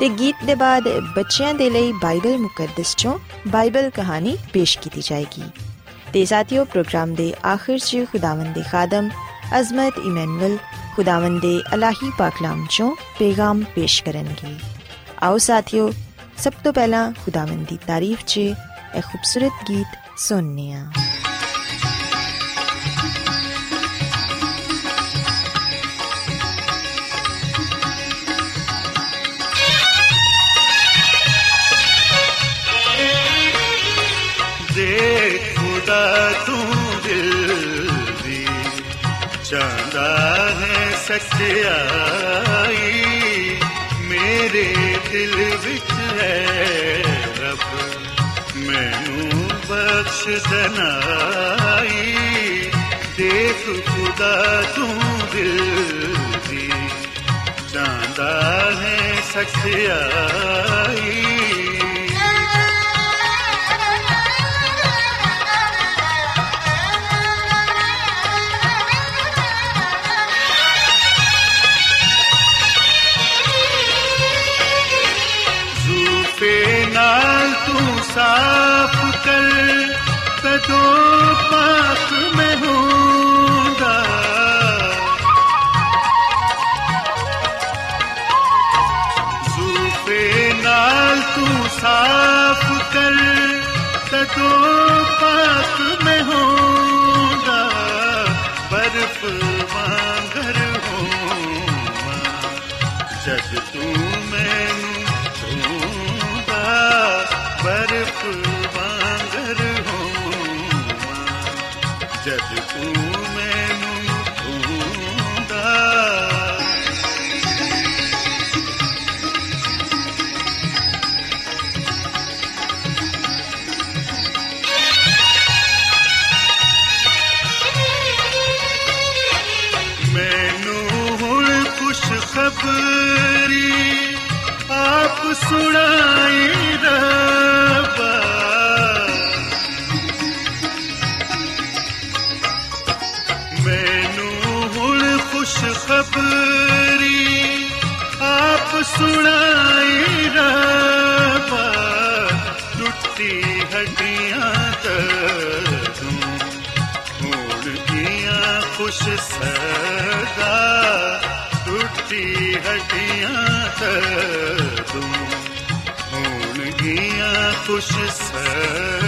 ਤੇ ਗੀਤ ਦੇ ਬਾਅਦ ਬੱਚਿਆਂ ਦੇ ਲਈ ਬਾਈਬਲ ਮੁਕੱਦਸ ਚੋਂ ਬਾਈਬਲ ਕਹਾਣੀ ਪੇਸ਼ ਕੀਤੀ ਜਾਏਗੀ ਤੇ ਸਾਥੀਓ ਪ੍ਰੋਗਰਾਮ ਦੇ ਆਖਿਰ 'ਚ ਖੁਦਾਵੰਦ ਦੇ ਖਾਦਮ ਅਜ਼ਮਤ ਇਮਨੁਅਲ ਖੁਦਾਵੰਦ ਦੇ ਅਲਾਹੀ ਪਾਕਲਾਮ ਚੋਂ ਪੈਗਾਮ ਪੇਸ਼ ਕਰਨਗੇ ਆਓ ਸਾਥੀਓ ਸਭ ਤੋਂ ਪਹਿਲਾਂ ਖੁਦਾਵੰਦ ਦੀ ਤਾਰੀਫ 'ਚ ਇਹ ਖੂਬਸੂਰਤ ਗੀਤ ਸੁਣਨੇ ਆ ਦੇ ਖੁਦਾ ਤੂੰ ਦਿਲ ਦੀ ਚਾਹੁੰਦਾ ਹੈ ਸੱਚਾਈ। ਮੇਰੇ ਦਿਲ ਵਿੱਚ ਹੈ ਰੱਬ। ਮੈਨੂੰ ਬਖਸ਼ ਦਨਾਈ। ਦੇਖ ਖੁਦਾ ਤੂੰ ਦਿਲ ਦੀ ਚਾਹੁੰਦਾ ਹੈ ਸੱਚਾਈ। ਜ਼ੂਫੇ जग पूर ਸਦਾ ਟੁੱਟੀ ਹੱਡੀਆਂ ਤੂੰ ਹੁਣ ਗੀਆਂ ਖੁਸ਼ ਸਦਾ।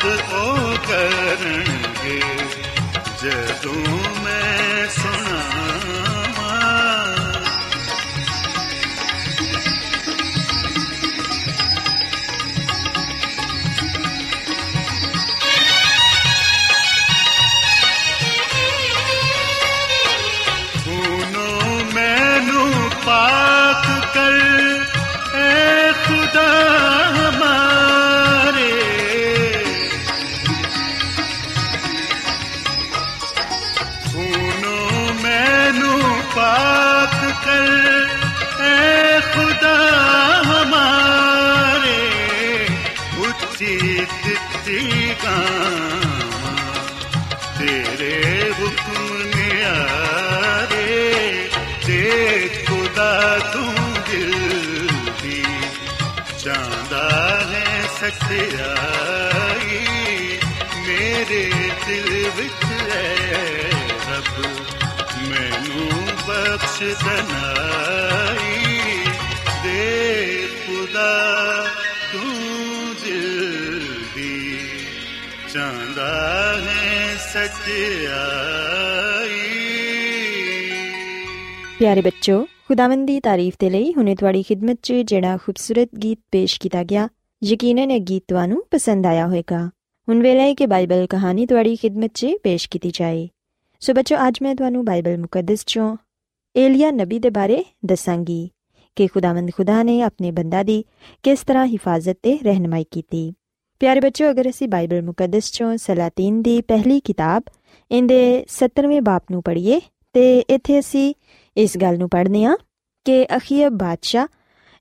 ਤਦ ਉਹ ਕਰਨਗੇ ਜਦੋਂ ਮੈਂ ਸੁਣਾਵਾਂ ਹੈ ਸਚਾਈ ਮੇਰੇ ਦਿਲ ਵਿੱਚ ਹੈ ਰੱਬ ਮੈਨੂੰ ਬਖਸ਼ ਦਨਾਈ ਦੇ ਖੁਦਾ ਤੂੰ ਦਿਲ ਦੀ ਚਾਹੁੰਦਾ ਹੈ ਸਚਾਈ ਪਿਆਰੇ ਬੱਚੋ ਖੁਦਾਵੰਦ ਦੀ ਤਾਰੀਫ ਦੇ ਲਈ ਹੁਣੇ ਤੁਹਾਡੀ ਖਿਦਮਤ 'ਚ ਜਿਹੜਾ ਖੂਬਸੂਰਤ ਗੀਤ ਪੇਸ਼ ਕੀਤਾ ਗਿਆ ਯਕੀਨਨ ਇਹ ਗੀਤ ਤੁਹਾਨੂੰ ਪਸੰਦ ਆਇਆ ਹੋਵੇਗਾ ਹੁਣ ਵੇਲੇ ਹੈ ਕਿ ਬਾਈਬਲ ਕਹਾਣੀ ਤੁਹਾਡੀ ਖਿਦਮਤ 'ਚ ਪੇਸ਼ ਕੀਤੀ ਜਾਏ ਸੋ ਬੱਚੋ ਅੱਜ ਮੈਂ ਤੁਹਾਨੂੰ ਬਾਈਬਲ ਮੁਕੱਦਸ 'ਚੋਂ ਏਲੀਆ ਨਬੀ ਦੇ ਬਾਰੇ ਦੱਸਾਂਗੀ ਕਿ ਖੁਦਾਵੰਦ ਖੁਦਾ ਨੇ ਆਪਣੇ ਬੰਦਾ ਦੀ ਕਿਸ ਤਰ੍ਹਾਂ ਹਿਫਾਜ਼ਤ ਤੇ ਰਹਿਨਮਾਈ ਕੀਤੀ ਪਿਆਰੇ ਬੱਚੋ ਅਗਰ ਅਸੀਂ ਬਾਈਬਲ ਮੁਕੱਦਸ 'ਚੋਂ ਸਲਾਤੀਨ ਦੀ ਪਹਿਲੀ ਕਿਤਾਬ ਇਹਦੇ 17ਵੇਂ ਬਾਪ ਨੂੰ ਪੜ੍ਹੀਏ ਤੇ ਇੱਥੇ ਅਸੀਂ ਇਸ ਗੱਲ ਨੂੰ ਪੜ੍ਹਦੇ ਹਾਂ ਕਿ ਅਖੀਬ ਬਾਦਸ਼ਾਹ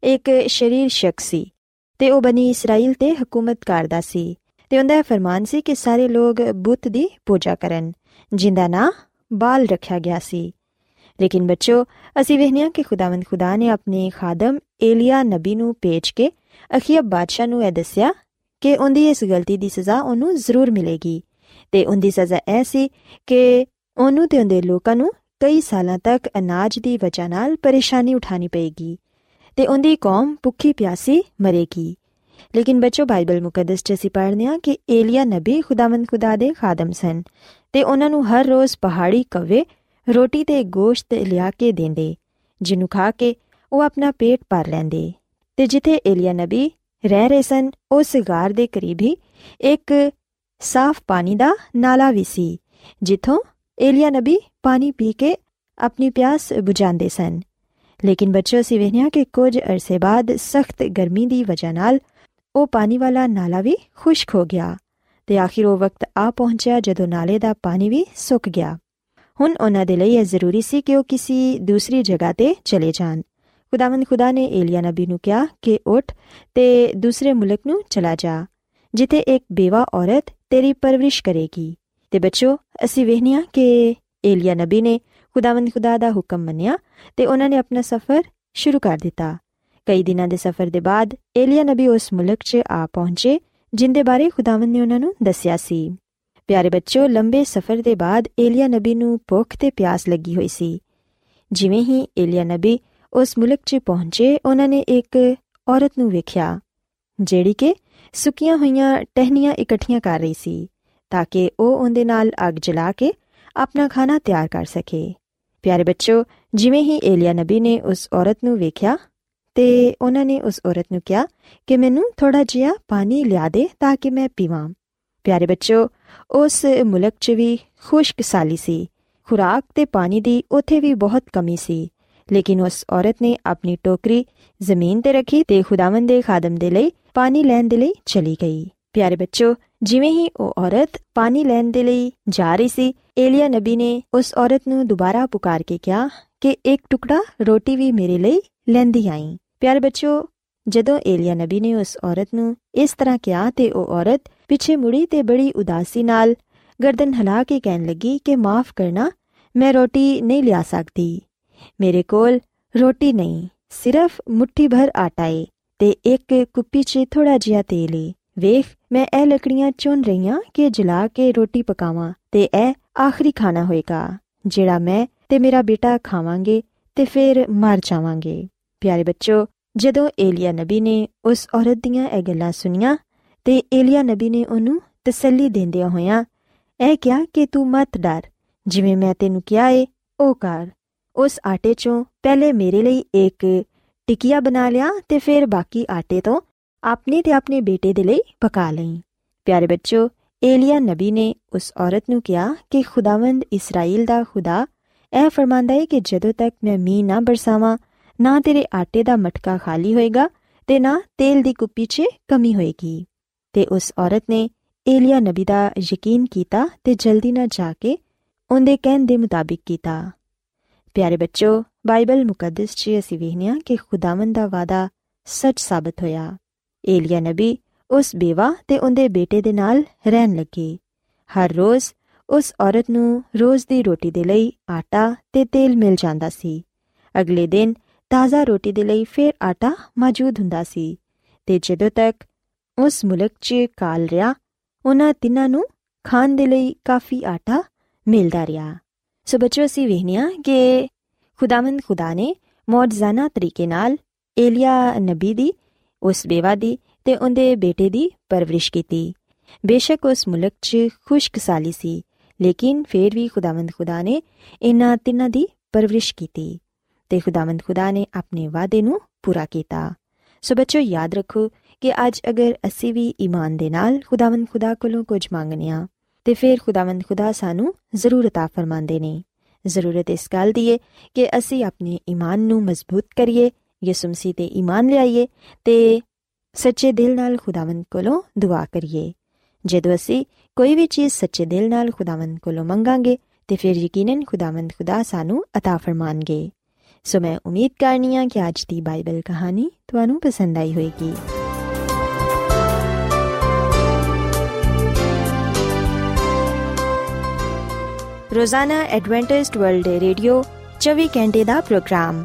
ਇੱਕ ਸ਼ਰੀਰ ਸ਼ਖਸ ਸੀ ਤੇ ਉਹ ਬਣੀ ਇਸਰਾਇਲ ਤੇ ਹਕੂਮਤ ਕਰਦਾ ਸੀ ਤੇ ਉਹਦਾ ਇਹ ਫਰਮਾਨ ਸੀ ਕਿ ਸਾਰੇ ਲੋਕ ਬੁੱਤ ਦੀ ਪੂਜਾ ਕਰਨ, ਜਿੰਦਾ ਨਾਂ ਬਾਲ ਰੱਖਿਆ ਗਿਆ ਸੀ। ਲੇਕਿਨ ਬੱਚੋ, ਅਸੀਂ ਵੇਖਦੇ ਹਾਂ ਕਿ ਖੁਦਾਵੰਦ ਖੁਦਾ ਨੇ ਆਪਣੇ ਖਾਦਮ ਏਲੀਆ ਨਬੀ ਨੂੰ ਭੇਜ ਕੇ ਅਖੀਬ ਬਾਦਸ਼ਾਹ ਨੂੰ ਇਹ ਦੱਸਿਆ ਕਿ ਉਹਦੀ ਇਸ ਗਲਤੀ ਦੀ ਸਜ਼ਾ ਉਹਨੂੰ ਜ਼ਰੂਰ ਮਿਲੇਗੀ ਤੇ ਉਹਦੀ ਸਜ਼ਾ ਇਹ ਸੀ ਕਿ ਉਹਨੂੰ ਤੇ ਉਹਦੇ ਲੋਕਾਂ ਨੂੰ ਕਈ ਸਾਲਾਂ ਤੱਕ ਅਨਾਜ ਦੀ ਵਜ੍ਹਾ ਨਾਲ ਪਰੇਸ਼ਾਨੀ ਉਠਾਣੀ ਪਏਗੀ। ਤੇ ਉਹਦੀ ਕੌਮ ਭੁੱਖੀ ਪਿਆਸੀ ਮਰੇਗੀ। ਲੇਕਿਨ ਬੱਚੋ, ਬਾਈਬਲ ਮੁਕੱਦਸ ਚ ਅਸੀਂ ਪੜ੍ਹਦੇ ਹਾਂ ਕਿ ਏਲੀਆ ਨਬੀ ਖੁਦਾਵੰਦ ਖੁਦਾ ਦੇ ਖਾਦਮ ਸਨ ਤੇ ਉਹਨਾਂ ਨੂੰ ਹਰ ਰੋਜ਼ ਪਹਾੜੀ ਕਵੇ, ਰੋਟੀ ਤੇ ਗੋਸ਼ਤ ਲਿਆ ਕੇ ਦਿੰਦੇ, ਜਿਹਨੂੰ ਖਾ ਕੇ ਉਹ ਆਪਣਾ ਪੇਟ ਭਰ ਲੈਂਦੇ। ਤੇ ਜਿੱਥੇ ਏਲੀਆ ਨਬੀ ਰਹਿ ਰਹੇ ਸਨ ਉਸ ਗਾਰ ਦੇ ਕਰੀਬ ਹੀ ਇੱਕ ਸਾਫ਼ ਪਾਣੀ ਦਾ ਨਾਲਾ ਵੀ ਸੀ, ਜਿੱਥੋਂ ਏਲੀਆ ਨਬੀ ਪਾਣੀ ਪੀ ਕੇ ਆਪਣੀ ਪਿਆਸ ਬੁਝਾਉਂਦੇ ਸਨ। ਲੇਕਿਨ ਬੱਚੋ ਅਸੀਂ ਵੇਖਿਆ ਕਿ ਕੁਝ ਅਰਸੇ ਬਾਅਦ ਸਖਤ ਗਰਮੀ ਦੀ ਵਜ੍ਹਾ ਨਾਲ ਉਹ ਪਾਣੀ ਵਾਲਾ ਨਾਲਾ ਵੀ ਖੁਸ਼ਕ ਹੋ ਗਿਆ ਤੇ ਆਖਿਰ ਉਹ ਵਕਤ ਆ ਪਹੁੰਚਿਆ ਜਦੋਂ ਨਾਲੇ ਦਾ ਪਾਣੀ ਵੀ ਸੁੱਕ ਗਿਆ। ਹੁਣ ਉਹਨਾਂ ਦੇ ਲਈ ਇਹ ਜ਼ਰੂਰੀ ਸੀ ਕਿ ਉਹ ਕਿਸੇ ਦੂਸਰੀ ਜਗ੍ਹਾ ਤੇ ਚਲੇ ਜਾਣ। ਖੁਦਾਵੰਦ ਖੁਦਾ ਨੇ ਏਲੀਆ ਨਬੀ ਨੂੰ ਕਿਹਾ ਕਿ ਉੱਠ ਤੇ ਦੂਸਰੇ ਮੁਲਕ ਨੂੰ ਚਲਾ ਜਾ, ਜਿੱਥੇ ਇੱਕ ਬੇਵਾ ਔਰਤ ਤੇਰੀ ਪਰਵਰਿਸ਼ ਕਰੇਗੀ। ਤੇ ਬੱਚੋ ਅਸੀਂ ਵੇਖਨੀਆ ਕਿ ਏਲੀਆ ਨਬੀ ਨੇ ਖੁਦਾਵੰਦ ਖੁਦਾ ਦਾ ਹੁਕਮ ਮੰਨਿਆ ਤੇ ਉਹਨਾਂ ਨੇ ਆਪਣਾ ਸਫ਼ਰ ਸ਼ੁਰੂ ਕਰ ਦਿੱਤਾ। ਕਈ ਦਿਨਾਂ ਦੇ ਸਫ਼ਰ ਦੇ ਬਾਅਦ ਏਲੀਆ ਨਬੀ ਉਸ ਮੁਲਕ 'ਚ ਆ ਪਹੁੰਚੇ, ਜਿੰਦੇ ਬਾਰੇ ਖੁਦਾਵੰਦ ਨੇ ਉਹਨਾਂ ਨੂੰ ਦੱਸਿਆ ਸੀ। ਪਿਆਰੇ ਬੱਚੋ ਲੰਬੇ ਸਫ਼ਰ ਦੇ ਬਾਅਦ ਏਲੀਆ ਨਬੀ ਨੂੰ ਭੁੱਖ ਤੇ ਪਿਆਸ ਲੱਗੀ ਹੋਈ ਸੀ। ਜਿਵੇਂ ਹੀ ਏਲੀਆ ਨਬੀ ਉਸ ਮੁਲਕ 'ਚ ਪਹੁੰਚੇ, ਉਹਨਾਂ ਨੇ ਇੱਕ ਔਰਤ ਨੂੰ ਵੇਖਿਆ, ਜਿਹੜੀ ਕਿ ਸੁੱਕੀਆਂ ਹੋਈਆਂ ਟਹਿਨੀਆਂ ਇਕੱਠੀਆਂ ਕਰ ਰਹੀ ਸੀ, ਤਾਂ ਕਿ ਉਹ ਉਹਦੇ ਨਾਲ ਅੱਗ ਜਲਾ ਕੇ ਆਪਣਾ ਖਾਣਾ ਤਿਆਰ ਕਰ ਸਕੇ। ਪਿਆਰੇ ਬੱਚੋ ਜਿਵੇਂ ਹੀ ਏਲੀਆ ਨਬੀ ਨੇ ਉਸ ਔਰਤ ਨੂੰ ਵੇਖਿਆ ਤੇ ਉਹਨਾਂ ਨੇ ਉਸ ਔਰਤ ਨੂੰ ਕਿਹਾ ਕਿ ਮੈਨੂੰ ਥੋੜਾ ਜਿਹਾ ਪਾਣੀ ਲਿਆ ਦੇ ਤਾਂ ਕਿ ਮੈਂ ਪੀਵਾਂ। ਪਿਆਰੇ ਬੱਚੋ ਉਸ ਮੁਲਕ 'ਚ ਵੀ ਖੁਸ਼ਕ ਸਾਲੀ ਸੀ। ਖੁਰਾਕ ਤੇ ਪਾਣੀ ਦੀ ਉੱਥੇ ਵੀ ਬਹੁਤ ਕਮੀ ਸੀ। ਲੇਕਿਨ ਉਸ ਔਰਤ ਨੇ ਆਪਣੀ ਟੋਕਰੀ ਜ਼ਮੀਨ ਤੇ ਰੱਖੀ ਤੇ ਖੁਦਾਵੰਦ ਦੇ ਖਾਦਮ ਦੇ ਲਈ ਪਾਣੀ ਲੈਣ ਦੇ ਲਈ ਚਲੀ ਗਈ। ਪਿਆਰੇ ਬੱਚੋ ਜਿਵੇਂ ਹੀ ਉਹ ਔਰਤ ਪਾਣੀ ਲੈਣ ਦੇ ਲਈ ਜਾ ਰਹੀ ਸੀ, ਏਲੀਆ ਨਬੀ ਨੇ ਉਸ ਔਰਤ ਨੂੰ ਦੁਬਾਰਾ ਪੁਕਾਰ ਕੇ ਕਿਹਾ ਕਿ ਇੱਕ ਟੁਕੜਾ ਰੋਟੀ ਵੀ ਮੇਰੇ ਲਈ ਲੈਂਦੀ ਆਈ। ਪਿਆਰੇ ਬੱਚੋ ਜਦੋਂ ਏਲੀਆ ਨਬੀ ਨੇ ਉਸ ਔਰਤ ਨੂੰ ਇਸ ਤਰ੍ਹਾਂ ਕਿਹਾ ਤੇ ਉਹ ਔਰਤ ਪਿੱਛੇ ਮੁੜੀ ਤੇ ਬੜੀ ਉਦਾਸੀ ਨਾਲ ਗਰਦਨ ਹਿਲਾ ਕੇ ਕਹਿਣ ਲੱਗੀ ਕਿ ਮਾਫ ਕਰਨਾ, ਮੈਂ ਰੋਟੀ ਨਹੀਂ ਲਿਆ ਸਕਦੀ। ਮੇਰੇ ਕੋਲ ਰੋਟੀ ਨਹੀਂ, ਸਿਰਫ ਮੁਠੀ ਭਰ ਆਟਾ ਏ ਤੇ ਇੱਕ ਕੁੱਪੀ 'ਚ ਥੋੜਾ ਜਿਹਾ ਤੇਲ ਏ। ਵੇਖ, ਮੈਂ ਇਹ ਲੱਕੜੀਆਂ ਚੁਣ ਰਹੀਆਂ ਕਿ ਜਲਾ ਕੇ ਰੋਟੀ ਪਕਾਵਾਂ ਤੇ ਇਹ ਆਖਰੀ ਖਾਣਾ ਹੋਏਗਾ, ਜਿਹੜਾ ਮੈਂ ਤੇ ਮੇਰਾ ਬੇਟਾ ਖਾਵਾਂਗੇ ਤੇ ਫਿਰ ਮਰ ਜਾਵਾਂਗੇ। ਪਿਆਰੇ ਬੱਚੋ, ਜਦੋਂ ਏਲੀਆ ਨਬੀ ਨੇ ਉਸ ਔਰਤ ਦੀਆਂ ਇਹ ਗੱਲਾਂ ਸੁਨੀਆਂ ਤੇ ਏਲੀਆ ਨਬੀ ਨੇ ਉਹਨੂੰ ਤਸੱਲੀ ਦਿੰਦਿਆਂ ਹੋਇਆਂ ਇਹ ਕਿਹਾ ਕਿ ਤੂੰ ਮਤ ਡਰ, ਜਿਵੇਂ ਮੈਂ ਤੈਨੂੰ ਕਿਹਾ ਏ, ਉਹ ਕਰ। ਉਸ ਆਟੇ ਚੋਂ ਪਹਿਲੇ ਮੇਰੇ ਲਈ ਇੱਕ ਟਿਕਿਆ ਬਣਾ ਲਿਆ ਤੇ ਫਿਰ ਬਾਕੀ ਆਟੇ ਤੋਂ ਆਪਣੇ ਤੇ ਆਪਣੇ ਬੇਟੇ ਦੇ ਲਈ ਪਕਾ ਲਈ। ਪਿਆਰੇ ਬੱਚੋ, ਏਲੀਆ ਨਬੀ ਨੇ ਉਸ ਔਰਤ ਨੂੰ ਕਿਹਾ ਕਿ ਖੁਦਾਵੰਦ ਇਸਰਾਇਲ ਦਾ ਖੁਦਾ, ਇਹ ਫਰਮਾਂਦਾ ਹੈ ਕਿ ਜਦੋਂ ਤੱਕ ਮੈਂ ਮੀਂਹ ਨਾ ਬਰਸਾਵਾਂ, ਨਾ ਤੇਰੇ ਆਟੇ ਦਾ ਮਟਕਾ ਖਾਲੀ ਹੋਏਗਾ ਤੇ ਨਾ ਤੇਲ ਦੀ ਕੁੱਪੀ 'ਚ ਕਮੀ ਹੋਏਗੀ। ਤੇ ਉਸ ਔਰਤ ਨੇ ਏਲੀਆ ਨਬੀ ਦਾ ਯਕੀਨ ਕੀਤਾ ਤੇ ਜਲਦੀ ਨਾਲ ਜਾ ਕੇ ਉਹਦੇ ਕਹਿਣ ਦੇ ਮੁਤਾਬਿਕ ਕੀਤਾ। ਪਿਆਰੇ ਬੱਚੋ, ਬਾਈਬਲ ਮੁਕੱਦਸ 'ਚ ਅਸੀਂ ਵੇਖਦੇ ਹਾਂ ਕਿ ਖੁਦਾਵੰਦ ਦਾ ਵਾਦਾ ਸੱਚ ਸਾਬਤ ਹੋਇਆ। ਏਲੀਆ ਨਬੀ ਉਸ ਬੇਵਾ ਤੇ ਉਹਦੇ ਬੇਟੇ ਦੇ ਨਾਲ ਰਹਿਣ ਲੱਗੇ। ਹਰ ਰੋਜ਼ ਉਸ ਔਰਤ ਨੂੰ ਰੋਜ਼ ਦੀ ਰੋਟੀ ਦੇ ਲਈ ਆਟਾ ਤੇ ਤੇਲ ਮਿਲ ਜਾਂਦਾ ਸੀ। ਅਗਲੇ ਦਿਨ ਤਾਜ਼ਾ ਰੋਟੀ ਦੇ ਲਈ ਫਿਰ ਆਟਾ ਮੌਜੂਦ ਹੁੰਦਾ ਸੀ ਤੇ ਜਦੋਂ ਤੱਕ ਉਸ ਮੁਲਕ 'ਚ ਕਾਲ ਰਿਆ ਉਹਨਾਂ ਤਿੰਨਾਂ ਨੂੰ ਖਾਣ ਦੇ ਲਈ ਕਾਫੀ ਆਟਾ ਮਿਲਦਾ ਰਿਹਾ। ਸੋ ਬੱਚੋ, ਅਸੀਂ ਵੇਖਨੀਆ ਕਿ ਖੁਦਾਵੰਦ ਖੁਦਾ ਨੇ ਮੌਜਜ਼ਾਨਾ ਤਰੀਕੇ ਨਾਲ ਏਲੀਆ ਨਬੀ ਦੀ ਉਸ ਬੇਵਾ ਦੀ ਤੇ ਉਹਦੇ ਬੇਟੇ ਦੀ ਪਰਵਰਿਸ਼ ਕੀਤੀ ਬੇਸ਼ੱਕ ਉਸ ਮੁਲਕ 'ਚ ਖੁਸ਼ਕਸਾਲੀ ਸੀ ਲੇਕਿਨ ਫੇਰ ਵੀ ਖੁਦਾਵੰਦ ਖੁਦਾ ਨੇ ਇਹਨਾਂ ਤਿੰਨਾਂ ਦੀ ਪਰਵਰਿਸ਼ ਕੀਤੀ ਤੇ ਖੁਦਾਵੰਦ ਖੁਦਾ ਨੇ ਆਪਣੇ ਵਾਅਦੇ ਨੂੰ ਪੂਰਾ ਕੀਤਾ ਸੋ ਬੱਚੋ ਯਾਦ ਰੱਖੋ ਕਿ ਅੱਜ ਅਗਰ ਅਸੀਂ ਵੀ ਈਮਾਨ ਦੇ ਨਾਲ ਖੁਦਾਵੰਦ ਖੁਦਾ ਕੋਲੋਂ ਕੁਝ ਮੰਗਨੇ ਆ ਤੇ ਫਿਰ ਖੁਦਾਵੰਦ ਖੁਦਾ ਸਾਨੂੰ ਜ਼ਰੂਰ عطا ਫਰਮਾਉਂਦੇ ਨੇ ਜ਼ਰੂਰਤ ਇਸ ਗੱਲ ਦੀ ਹੈ ਕਿ ਅਸੀਂ ਆਪਣੇ ਈਮਾਨ ਨੂੰ ਮਜ਼ਬੂਤ ਕਰੀਏ ਯਿਸੂ ਮਸੀਹ ਤੇ ਈਮਾਨ ਲਿਆਈਏ ਤੇ ਸੱਚੇ ਦਿਲ ਨਾਲ ਖੁਦਾਵੰਦ ਕੋਲੋਂ ਦੁਆ ਕਰੀਏ ਜਦੋਂ ਅਸੀਂ ਕੋਈ ਵੀ ਚੀਜ਼ ਸੱਚੇ ਦਿਲ ਨਾਲ ਖੁਦਾਵੰਦ ਕੋਲੋਂ ਮੰਗਾਂਗੇ ਤੇ ਫਿਰ ਯਕੀਨਨ ਖੁਦਾਵੰਦ ਖੁਦਾ ਸਾਨੂੰ عطا ਫਰਮਾਨਗੇ ਸੋ ਮੈਂ ਉਮੀਦ ਕਰਨੀ ਆ ਕਿ ਅੱਜ ਦੀ ਬਾਈਬਲ ਕਹਾਣੀ ਤੁਹਾਨੂੰ ਪਸੰਦ ਆਈ ਹੋਵੇਗੀ ਰੋਜ਼ਾਨਾ ਐਡਵੈਂਟਿਸਟ ਵਰਲਡ ਰੇਡੀਓ 24 ਘੰਟੇ ਦਾ ਪ੍ਰੋਗਰਾਮ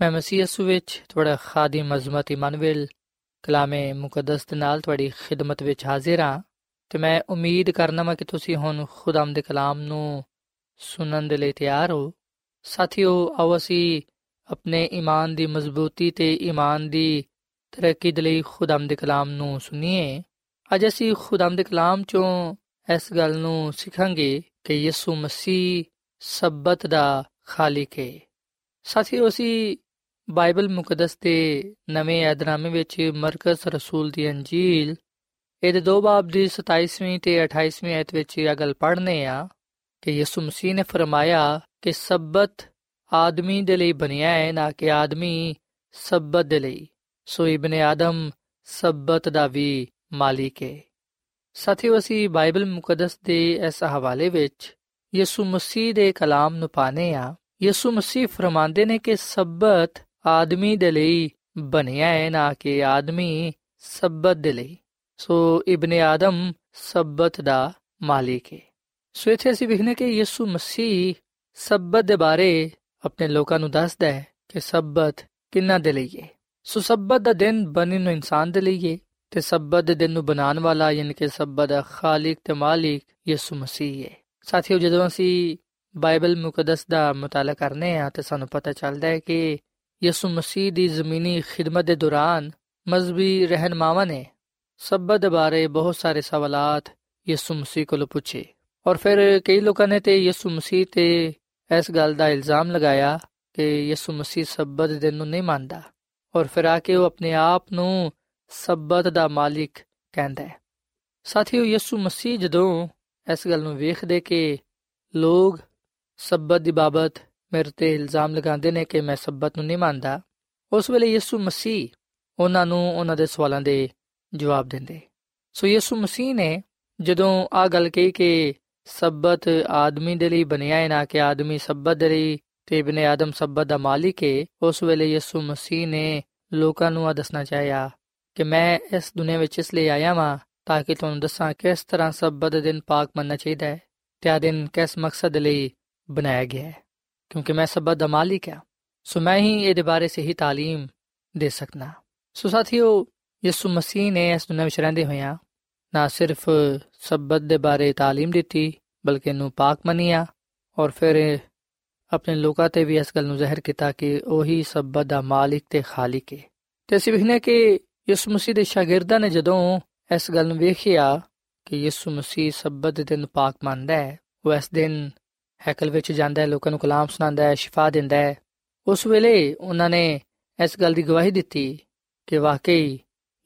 ਮੈਂ ਮਸੀਹ ਯਿਸੂ ਵਿੱਚ ਤੁਹਾਡਾ ਖਾਦਮ ਅਜ਼ਮਤ ਇਮਨੁਅਲ ਕਲਾਮੇ ਮੁਕੱਦਸ ਦੇ ਨਾਲ ਤੁਹਾਡੀ ਖਿਦਮਤ ਵਿੱਚ ਹਾਜ਼ਰ ਹਾਂ ਤੇ ਮੈਂ ਉਮੀਦ ਕਰਨਾ ਮੈਂ ਕਿ ਤੁਸੀਂ ਹੁਣ ਖੁਦਾਮ ਦੇ ਕਲਾਮ ਨੂੰ ਸੁਣਨ ਦੇ ਲਈ ਤਿਆਰ ਹੋ। ਸਾਥੀਓ, ਆਓ ਅਸੀਂ ਆਪਣੇ ਈਮਾਨ ਦੀ ਮਜ਼ਬੂਤੀ ਤੇ ਈਮਾਨ ਦੀ ਤਰੱਕੀ ਦੇ ਲਈ ਖੁਦਾਮ ਦੇ ਕਲਾਮ ਨੂੰ ਸੁਣੀਏ। ਅੱਜ ਅਸੀਂ ਖੁਦਾਮ ਦੇ ਕਲਾਮ ਚੋਂ ਇਸ ਗੱਲ ਨੂੰ ਸਿੱਖਾਂਗੇ ਕਿ ਯਿਸੂ ਮਸੀਹ ਸਬਤ ਦਾ ਖਾਲਿਕ ਹੈ ਸਾਥੀਓ, ਅਸੀਂ ਬਾਈਬਲ ਮੁਕੱਦਸ ਦੇ ਨਵੇਂ ਏਧਨਾਮੇ ਵਿੱਚ ਮਰਕਸ ਰਸੂਲ ਦੀ ਅੰਜੀਲ। ਇਹਦੇ ਦੋ ਬਾਬ ਦੀ 27ਵੀਂ ਤੇ 28ਵੀਂ ਆਇਤ ਵਿੱਚ ਇਹ ਗੱਲ ਪੜ੍ਹਨੇ ਆ ਕਿ ਯਿਸੂ ਮਸੀਹ ਨੇ ਫਰਮਾਇਆ ਕਿ ਸਬਤ ਆਦਮੀ ਦੇ ਲਈ ਬਣਿਆ ਹੈ, ਨਾ ਕਿ ਆਦਮੀ ਸਬਤ ਦੇ ਲਈ। ਸੋ ਇਬਨ ਆਦਮ ਸਬਤ ਦਾ ਵੀ ਮਾਲਿਕ ਹੈ ਸਾਥੀਓ, ਅਸੀਂ ਬਾਈਬਲ ਮੁਕੱਦਸ ਦੇ ਇਸ ਹਵਾਲੇ ਵਿੱਚ ਯਿਸੂ ਮਸੀਹ ਦੇ ਕਲਾਮ ਨੂੰ ਪਾਣੇ ਆ ਯਿਸੂ ਮਸੀਹ ਫਰਮਾਉਂਦੇ ਨੇ ਕਿ ਸਬਤ ਆਦਮੀ ਦੇ ਲਈ ਬਣਿਆ ਹੈ ਨਾ ਕਿ ਆਦਮੀ ਸਬਤ ਦੇ ਲਈ। ਸੋ ਇਬਨ ਆਦਮ ਸਬਤ ਦਾ ਮਾਲਿਕ ਹੈ। ਸੋ ਇਥੇ ਅਸੀਂ ਵਿਖਨੇ ਕਿ ਯਿਸੂ ਮਸੀਹ ਸਬਤ ਦੇ ਬਾਰੇ ਆਪਣੇ ਲੋਕਾਂ ਨੂੰ ਦੱਸਦਾ ਹੈ ਕਿ ਸਬਤ ਕਿੰਨਾ ਦੇ ਲਈ ਹੈ। ਸੋ ਸਬਤ ਦਾ ਦਿਨ ਬਣੀ ਨੂੰ ਇਨਸਾਨ ਦੇ ਲਈ ਹੈ ਤੇ ਸਬਤ ਦੇ ਦਿਨ ਨੂੰ ਬਣਾਉਣ ਵਾਲਾ ਯਾਨੀ ਕਿ ਸਬਤ ਦਾ ਖਾਲਿਕ ਤੇ ਮਾਲਿਕ ਯਿਸੂ ਮਸੀਹ ਹੈ। ਸਾਥੀਓ ਜਦੋਂ ਅਸੀਂ ਬਾਈਬਲ ਮੁਕੱਦਸ ਦਾ ਮਤਾਲਾ ਕਰਨੇ ਆ ਤੇ ਸਾਨੂੰ ਪਤਾ ਚੱਲਦਾ ਹੈ ਕਿ ਯਿਸੂ ਮਸੀਹ ਦੀ ਜ਼ਮੀਨੀ ਖਿਦਮਤ ਦੇ ਦੌਰਾਨ ਮਜ਼ਬੀ ਰਹਿਨਮਾਵਾਂ ਨੇ ਸਬਤ ਦੇ ਬਾਰੇ ਬਹੁਤ ਸਾਰੇ ਸਵਾਲਾਤ ਯਿਸੂ ਮਸੀਹ ਕੋਲ ਪੁੱਛੇ ਔਰ ਫਿਰ ਕਈ ਲੋਕਾਂ ਨੇ ਤੇ ਯਿਸੂ ਮਸੀਹ ਤੇ ਇਸ ਗੱਲ ਦਾ ਇਲਜ਼ਾਮ ਲਗਾਇਆ ਕਿ ਯਿਸੂ ਮਸੀਹ ਸਬਤ ਦਿਨ ਨੂੰ ਨਹੀਂ ਮੰਨਦਾ ਔਰ ਫਿਰ ਆ ਕੇ ਉਹ ਆਪਣੇ ਆਪ ਨੂੰ ਸਬਤ ਦਾ ਮਾਲਿਕ ਕਹਿੰਦਾ ਹੈ ਸਾਥੀਓ ਯਿਸੂ ਮਸੀਹ ਜਦੋਂ ਇਸ ਗੱਲ ਨੂੰ ਵੇਖਦੇ ਕਿ ਲੋਕ ਸਬਤ ਦੀ ਬਾਬਤ ਮੇਰੇ ਤੇ ਇਲਜ਼ਾਮ ਲਗਾਉਂਦੇ ਨੇ ਕਿ ਮੈਂ ਸਬਤ ਨੂੰ ਨਹੀਂ ਮੰਨਦਾ। ਉਸ ਵੇਲੇ ਯਿਸੂ ਮਸੀਹ ਉਹਨਾਂ ਨੂੰ ਉਹਨਾਂ ਦੇ ਸਵਾਲਾਂ ਦੇ ਜਵਾਬ ਦਿੰਦੇ। ਸੋ ਯਿਸੂ ਮਸੀਹ ਨੇ ਜਦੋਂ ਆ ਗੱਲ ਕਹੀ ਕਿ ਸਬਤ ਆਦਮੀ ਦੇ ਲਈ ਬਣਿਆ ਹੈ ਨਾ ਕਿ ਆਦਮੀ ਸਬਤ ਦੇ ਲਈ ਤੇ ਇਬਨ ਆਦਮ ਸਬਤ ਦਾ ਮਾਲਿਕ ਹੈ ਉਸ ਵੇਲੇ ਯਿਸੂ ਮਸੀਹ ਨੇ ਲੋਕਾਂ ਨੂੰ ਆ ਦੱਸਣਾ ਚਾਹਿਆ ਕਿ ਮੈਂ ਇਸ ਦੁਨੀਆ ਵਿੱਚ ਇਸ ਲਈ ਆਇਆ ਹਾਂ ਤਾਂ ਕਿ ਤੁਹਾਨੂੰ ਦੱਸਾਂ ਕਿਸ ਤਰ੍ਹਾਂ ਸਬਤ ਦੇ ਦਿਨ ਪਾਕ ਮੰਨਣਾ ਚਾਹੀਦਾ ਹੈ ਤੇ ਆ ਦਿਨ ਕਿਸ ਮਕਸਦ ਲਈ ਬਣਾਇਆ ਗਿਆ ਹੈ। ਕਿਉਂਕਿ ਮੈਂ ਸਬਤ ਦਾ ਮਾਲਿਕ ਹਾਂ ਸੋ ਮੈਂ ਹੀ ਇਹਦੇ ਬਾਰੇ ਸਹੀ تعلیم ਦੇ ਸਕਣਾ ਸੋ ਸਾਥੀਓ ਯਿਸੂ ਮਸੀਹ ਨੇ ਇਸ ਦੁਨੀਆ ਵਿੱਚ ਰਹਿੰਦੇ ਹੋਇਆਂ ਨਾ ਸਿਰਫ ਸਬਤ ਦੇ ਬਾਰੇ تعلیم ਦਿੱਤੀ ਬਲਕਿ ਨੂੰ ਪਾਕ ਮੰਨਿਆ ਔਰ ਫਿਰ ਆਪਣੇ ਲੋਕਾਂ ਤੇ ਵੀ ਇਸ ਗੱਲ ਨੂੰ ਜ਼ਾਹਿਰ ਕੀਤਾ ਕਿ ਉਹੀ ਸਬਤ ਦਾ ਮਾਲਿਕ ਤੇ ਖਾਲਿਕ ਹੈ ਤੇ ਅਸੀਂ ਵਿਖਨੇ ਕਿ ਯਿਸੂ ਮਸੀਹ ਦੇ ਸ਼ਾਗਿਰਦਾਂ ਨੇ ਜਦੋਂ ਇਸ ਗੱਲ ਨੂੰ ਵੇਖਿਆ ਕਿ ਯਿਸੂ ਮਸੀਹ ਸਬਤ ਦੇ ਦਿਨ ਪਾਕ ਮੰਨਦਾ ਹੈ ਉਹ ਇਸ ਦਿਨ ਹੈਕਲ ਵਿੱਚ ਜਾਂਦਾ ਹੈ, ਲੋਕਾਂ ਨੂੰ ਕਲਾਮ ਸੁਣਾਉਂਦਾ ਹੈ, ਸ਼ਿਫਾ ਦਿੰਦਾ ਹੈ। ਉਸ ਵੇਲੇ ਉਹਨਾਂ ਨੇ ਇਸ ਗੱਲ ਦੀ ਗਵਾਹੀ ਦਿੱਤੀ ਕਿ ਵਾਕਈ